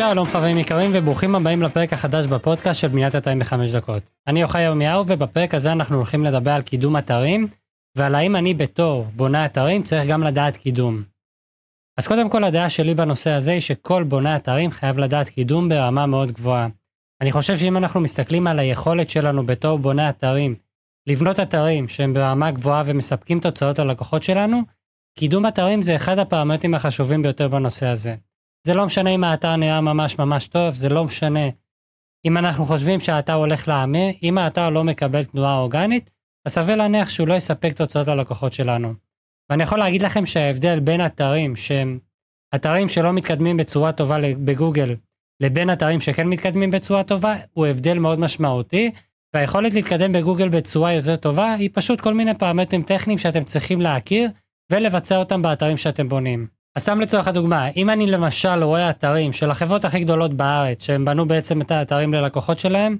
שלום חברים יקרים וברוכים הבאים לפרק החדש בפודקאסט של בניית אתרים בחמש דקות. אני יוחאי ירמיהו ובפרק הזה אנחנו הולכים לדבר על קידום אתרים ועל האם אני בתור בונה אתרים צריך גם לדעת קידום. אז קודם כל הדעה שלי בנושא הזה היא שכל בונה אתרים חייב לדעת קידום ברמה מאוד גבוהה. אני חושב שאם אנחנו מסתכלים על היכולת שלנו בתור בונה אתרים לבנות אתרים שהם ברמה גבוהה ומספקים תוצאות ללקוחות שלנו, קידום אתרים זה אחד הפרמטרים החשובים ביותר בנושא הזה. זה לא משנה אם האתר נראה ממש ממש טוב, זה לא משנה אם אנחנו חושבים שהאתר הולך להמיר, אם האתר לא מקבל תנועה אורגנית, אז סביר להניח שהוא לא יספק תוצאות ללקוחות שלנו. ואני יכול להגיד לכם שההבדל בין אתרים שהם אתרים שלא מתקדמים בצורה טובה בגוגל, לבין אתרים שכן מתקדמים בצורה טובה, הוא הבדל מאוד משמעותי, והיכולת להתקדם בגוגל בצורה יותר טובה היא פשוט כל מיני פרמטרים טכניים שאתם צריכים להכיר ולבצע אותם באתרים שאתם בונים. אז סתם לצורך הדוגמה, אם אני למשל רואה אתרים של החברות הכי גדולות בארץ, שהם בנו בעצם את האתרים ללקוחות שלהם,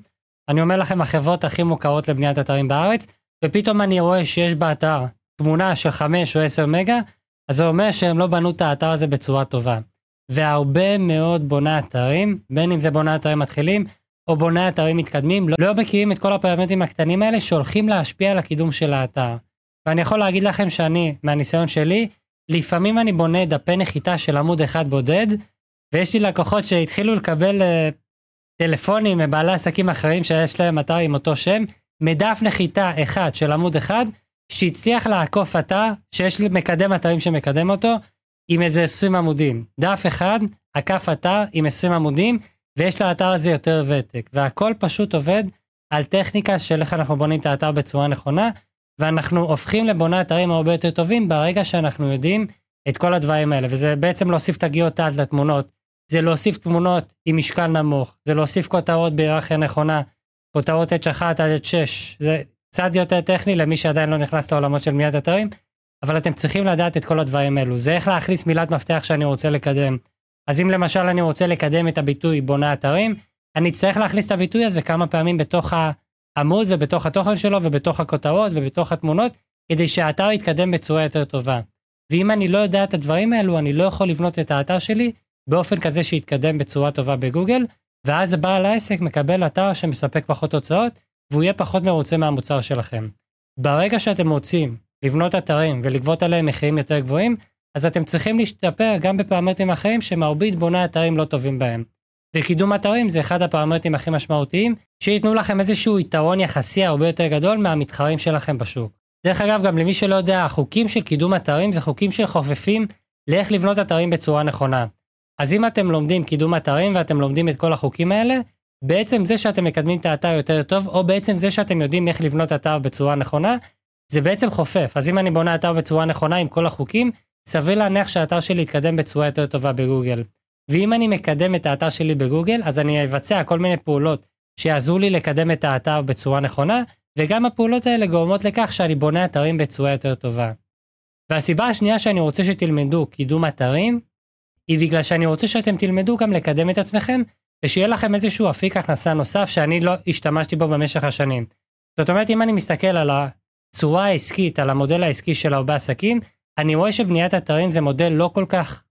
אני אומר לכם החברות הכי מוכרות לבניית אתרים בארץ, ופתאום אני רואה שיש באתר תמונה של 5 או 10 מגה, אז זה אומר שהם לא בנו את האתר הזה בצורה טובה. והרבה מאוד בוני אתרים, בין אם זה בוני אתרים מתחילים, או בוני אתרים מתקדמים, לא מכירים את כל הפרמטרים הקטנים האלה שהולכים להשפיע על הקידום של האתר. ואני יכול להגיד לכם שאני, מהניסיון שלי, לפעמים אני בונה דפי נחיתה של עמוד אחד בודד, ויש לי לקוחות שהתחילו לקבל uh, טלפונים מבעלי עסקים אחרים שיש להם אתר עם אותו שם, מדף נחיתה אחד של עמוד אחד, שהצליח לעקוף אתר שיש לי מקדם אתרים שמקדם אותו, עם איזה 20 עמודים. דף אחד עקף אתר עם 20 עמודים, ויש לאתר הזה יותר ותק, והכל פשוט עובד על טכניקה של איך אנחנו בונים את האתר בצורה נכונה, ואנחנו הופכים לבוני אתרים הרבה יותר טובים ברגע שאנחנו יודעים את כל הדברים האלה, וזה בעצם להוסיף תגיות תת לתמונות, זה להוסיף תמונות עם משקל נמוך, זה להוסיף כותרות בהיררכיה נכונה, כותרות H1 עד H6, זה קצת יותר טכני למי שעדיין לא נכנס לעולמות של בניית אתרים, אבל אתם צריכים לדעת את כל הדברים האלו, זה איך להכניס מילת מפתח שאני רוצה לקדם. אז אם למשל אני רוצה לקדם את הביטוי בונה אתרים, אני צריך להכניס את הביטוי הזה כמה פעמים בתוך העמוד ובתוך התוכן שלו ובתוך הכותרות ובתוך התמונות, כדי שהאתר יתקדם בצורה יותר טובה. ואם אני לא יודע את הדברים האלו, אני לא יכול לבנות את האתר שלי באופן כזה שיתקדם בצורה טובה בגוגל, ואז בעל העסק מקבל אתר שמספק פחות תוצאות, והוא יהיה פחות מרוצה מהמוצר שלכם. ברגע שאתם רוצים לבנות אתרים ולגבות עליהם מחירים יותר גבוהים, אז אתם צריכים להשתפר גם בפרמטרים אחרים שמרבית בוני אתרים לא טובים בהם. וקידום אתרים זה אחד הפרמטרים הכי משמעותיים, שייתנו לכם איזשהו יתרון יחסי הרבה יותר גדול מהמתחרים שלכם בשוק. דרך אגב, גם למי שלא יודע, החוקים של קידום אתרים זה חוקים שחופפים לאיך לבנות אתרים בצורה נכונה. אז אם אתם לומדים קידום אתרים ואתם לומדים את כל החוקים האלה, בעצם זה שאתם מקדמים את האתר יותר טוב, או בעצם זה שאתם יודעים איך לבנות אתר בצורה נכונה, זה בעצם חופף. אז אם אני בונה אתר בצורה נכונה עם כל החוקים, סביר להניח שהאתר שלי יתקדם בצורה יותר טובה בגוגל. ואם אני מקדם את האתר שלי בגוגל, אז אני אבצע כל מיני פעולות שיעזרו לי לקדם את האתר בצורה נכונה, וגם הפעולות האלה גורמות לכך שאני בונה אתרים בצורה יותר טובה. והסיבה השנייה שאני רוצה שתלמדו קידום אתרים, היא בגלל שאני רוצה שאתם תלמדו גם לקדם את עצמכם, ושיהיה לכם איזשהו אפיק הכנסה נוסף שאני לא השתמשתי בו במשך השנים. זאת אומרת, אם אני מסתכל על הצורה העסקית, על המודל העסקי של הרבה עסקים, אני רואה שבניית אתרים זה מודל לא כל כך,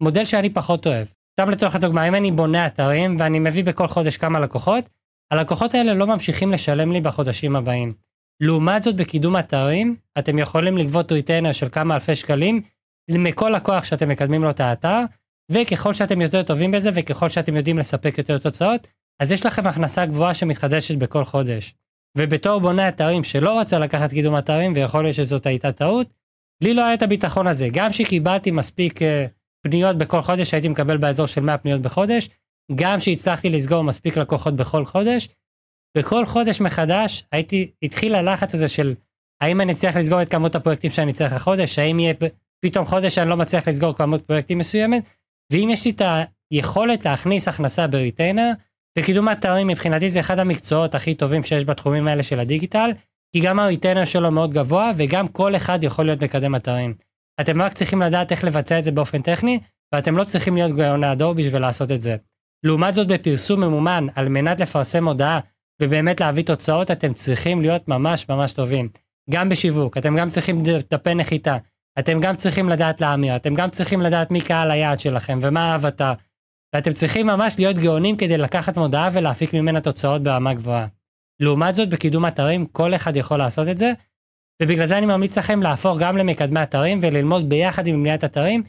מודל שאני פחות אוהב. סתם לצורך הדוגמה, אם אני בונה אתרים ואני מביא בכל חודש כמה לקוחות, הלקוחות האלה לא ממשיכים לשלם לי בחודשים הבאים. לעומת זאת בקידום אתרים, אתם יכולים לגבות ריטיינר של כמה אלפי שקלים מכל לקוח שאתם מקדמים לו את האתר, וככל שאתם יותר טובים בזה וככל שאתם יודעים לספק יותר תוצאות, אז יש לכם הכנסה גבוהה שמתחדשת בכל חודש. ובתור בונה אתרים שלא רצה לקחת קידום אתרים, ויכול להיות שזאת הייתה טעות, לי לא היה את הביטחון הזה. גם שקיבלתי מספיק uh, פניות בכל חודש, הייתי מקבל באזור של 100 פניות בחודש, גם שהצלחתי לסגור מספיק לקוחות בכל חודש, בכל חודש מחדש הייתי, התחיל הלחץ הזה של האם אני אצליח לסגור את כמות הפרויקטים שאני צריך לחודש, האם יהיה פתאום חודש שאני לא מצליח לסגור כמות פרויקטים מסוימת, ואם יש לי את היכולת להכניס הכנסה בריטיינר, וקידום אתרים מבחינתי זה אחד המקצועות הכי טובים שיש בתחומים האלה של הדיגיטל, כי גם הריטיינר שלו מאוד גבוה, וגם כל אחד יכול להיות מקדם אתרים. אתם רק צריכים לדעת איך לבצע את זה באופן טכני, ואתם לא צריכים להיות גאוני הדור בשביל לעשות את זה. לעומת זאת בפרסום ממומן, על מנת לפרסם הודעה ובאמת להביא תוצאות, אתם צריכים להיות ממש ממש טובים. גם בשיווק, אתם גם צריכים דפי נחיתה, אתם גם צריכים לדעת להמיר, אתם גם צריכים לדעת מי קהל היעד שלכם ומה האבטר. ואתם צריכים ממש להיות גאונים כדי לקחת מודעה ולהפיק ממנה תוצאות ברמה גבוהה. לעומת זאת, בקידום אתרים כל אחד יכול לעשות את זה, ובגלל זה אני ממליץ לכם להפוך גם למקדמי אתרים וללמוד ביחד עם בניית אתרים,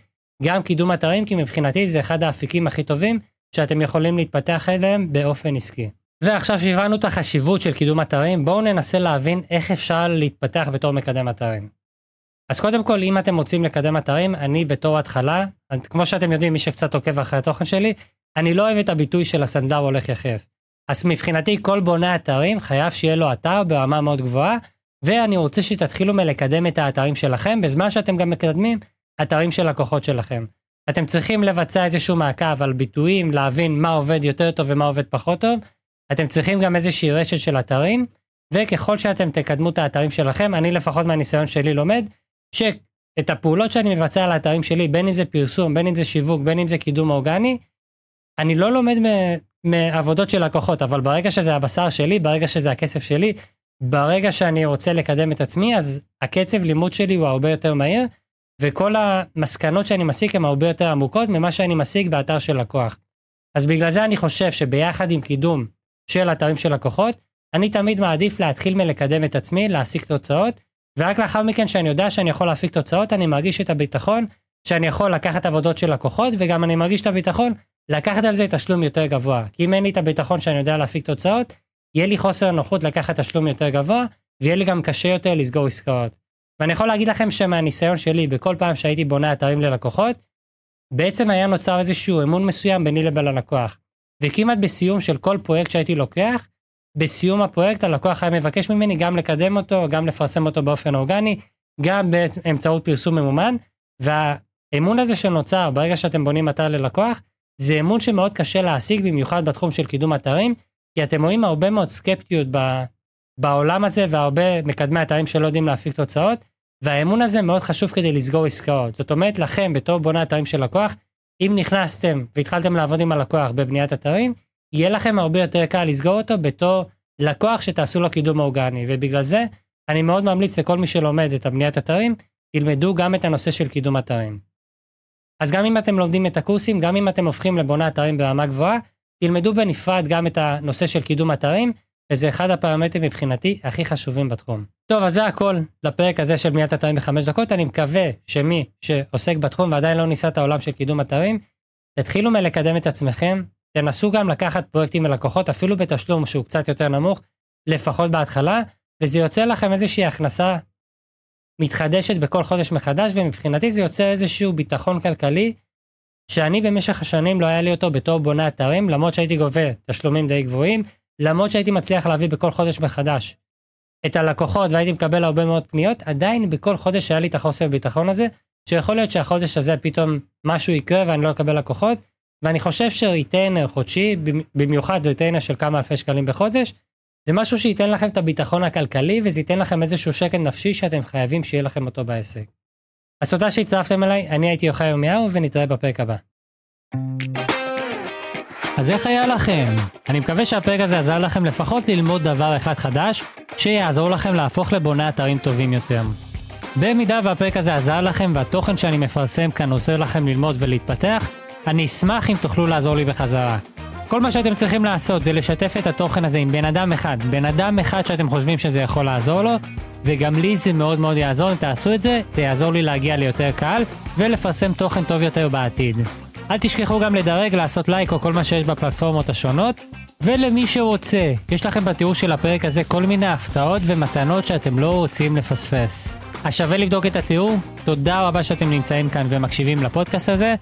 גם קידום אתרים, כי מבחינתי זה אחד האפיקים הכי טובים שאתם יכולים להתפתח אליהם באופן עסקי. ועכשיו שהבנו את החשיבות של קידום אתרים, בואו ננסה להבין איך אפשר להתפתח בתור מקדם אתרים. אז קודם כל, אם אתם רוצים לקדם אתרים, אני בתור התחלה, כמו שאתם יודעים, מי שקצת עוקב אחרי התוכן שלי, אני לא אוהב את הביטוי של הסנדלר הולך יחף. אז מבחינתי, כל בונה אתרים חייב שיהיה לו אתר ברמה מאוד גבוהה, ואני רוצה שתתחילו מלקדם את האתרים שלכם, בזמן שאתם גם מקדמים אתרים של לקוחות שלכם. אתם צריכים לבצע איזשהו מעקב על ביטויים, להבין מה עובד יותר טוב ומה עובד פחות טוב. אתם צריכים גם איזושהי רשת של אתרים, וככל שאתם תקדמו את האתרים שלכם, אני לפחות מהניסיון שלי לומד, שאת הפעולות שאני מבצע על האתרים שלי, בין אם זה פרסום, בין אם זה שיווק, בין אם זה קידום אורגני, אני לא לומד מעבודות של לקוחות, אבל ברגע שזה הבשר שלי, ברגע שזה הכסף שלי, ברגע שאני רוצה לקדם את עצמי, אז הקצב לימוד שלי הוא הרבה יותר מהיר, וכל המסקנות שאני מסיק הן הרבה יותר עמוקות ממה שאני משיג באתר של לקוח. אז בגלל זה אני חושב שביחד עם קידום של אתרים של לקוחות, אני תמיד מעדיף להתחיל מלקדם את עצמי, להשיג תוצאות, ורק לאחר מכן שאני יודע שאני יכול להפיק תוצאות, אני מרגיש את הביטחון שאני יכול לקחת עבודות של לקוחות, וגם אני מרגיש את הביטחון לקחת על זה תשלום יותר גבוה. כי אם אין לי את הביטחון שאני יודע להפיק תוצאות, יהיה לי חוסר נוחות לקחת תשלום יותר גבוה, ויהיה לי גם קשה יותר לסגור עסקאות. ואני יכול להגיד לכם שמהניסיון שלי, בכל פעם שהייתי בונה אתרים ללקוחות, בעצם היה נוצר איזשהו אמון מסוים ביני לבין הלקוח. וכמעט בסיום של כל פרויקט שהייתי לוקח, בסיום הפרויקט הלקוח היה מבקש ממני גם לקדם אותו, גם לפרסם אותו באופן אורגני, גם באמצעות פרסום ממומן, והאמון הזה שנוצר ברגע שאתם בונים אתר ללקוח, זה אמון שמאוד קשה להשיג, במיוחד בתחום של קידום אתרים, כי אתם רואים הרבה מאוד סקפטיות ב, בעולם הזה, והרבה מקדמי אתרים שלא יודעים להפיק תוצאות, והאמון הזה מאוד חשוב כדי לסגור עסקאות. זאת אומרת, לכם, בתור בונה אתרים של לקוח, אם נכנסתם והתחלתם לעבוד עם הלקוח בבניית אתרים, יהיה לכם הרבה יותר קל לסגור אותו בתור לקוח שתעשו לו קידום אורגני, ובגלל זה אני מאוד ממליץ לכל מי שלומד את הבניית אתרים, תלמדו גם את הנושא של קידום אתרים. אז גם אם אתם לומדים את הקורסים, גם אם אתם הופכים לבונה אתרים ברמה גבוהה, תלמדו בנפרד גם את הנושא של קידום אתרים, וזה אחד הפרמטרים מבחינתי הכי חשובים בתחום. טוב, אז זה הכל לפרק הזה של בניית אתרים בחמש דקות. אני מקווה שמי שעוסק בתחום ועדיין לא ניסה את העולם של קידום אתרים, תתחילו מלקדם את עצמכם, תנסו גם לקחת פרויקטים מלקוחות, אפילו בתשלום שהוא קצת יותר נמוך, לפחות בהתחלה, וזה יוצא לכם איזושהי הכנסה מתחדשת בכל חודש מחדש, ומבחינתי זה יוצר איזשהו ביטחון כלכלי, שאני במשך השנים לא היה לי אותו בתור בונה אתרים, למרות שהייתי גובה תשלומים די גבוהים, למרות שהייתי מצליח להביא בכל חודש מחדש את הלקוחות והייתי מקבל הרבה מאוד פניות, עדיין בכל חודש היה לי את החוסר ביטחון הזה, שיכול להיות שהחודש הזה פתאום משהו יקרה ואני לא אקבל לקוחות, ואני חושב ש retainer חודשי, במיוחד retainer של כמה אלפי שקלים בחודש, זה משהו שייתן לכם את הביטחון הכלכלי וזה ייתן לכם איזשהו שקט נפשי שאתם חייבים שיהיה לכם אותו בעסק. אז תודה שהצטרפתם אליי, אני הייתי יוחאי ירמיהו ונתראה בפרק הבא. אז איך היה לכם? אני מקווה שהפרק הזה עזר לכם לפחות ללמוד דבר אחד חדש, שיעזור לכם להפוך לבוני אתרים טובים יותר. במידה והפרק הזה עזר לכם והתוכן שאני מפרסם כאן עוזר לכם ללמוד ולהתפתח, אני אשמח אם תוכלו לעזור לי בחזרה. כל מה שאתם צריכים לעשות זה לשתף את התוכן הזה עם בן אדם אחד, בן אדם אחד שאתם חושבים שזה יכול לעזור לו, וגם לי זה מאוד מאוד יעזור אם תעשו את זה, זה יעזור לי להגיע ליותר קהל ולפרסם תוכן טוב יותר בעתיד. אל תשכחו גם לדרג, לעשות לייק או כל מה שיש בפלטפורמות השונות. ולמי שרוצה, יש לכם בתיאור של הפרק הזה כל מיני הפתעות ומתנות שאתם לא רוצים לפספס. אז שווה לבדוק את התיאור. תודה רבה שאתם נמצאים כאן ומקשיבים לפודקאסט הזה,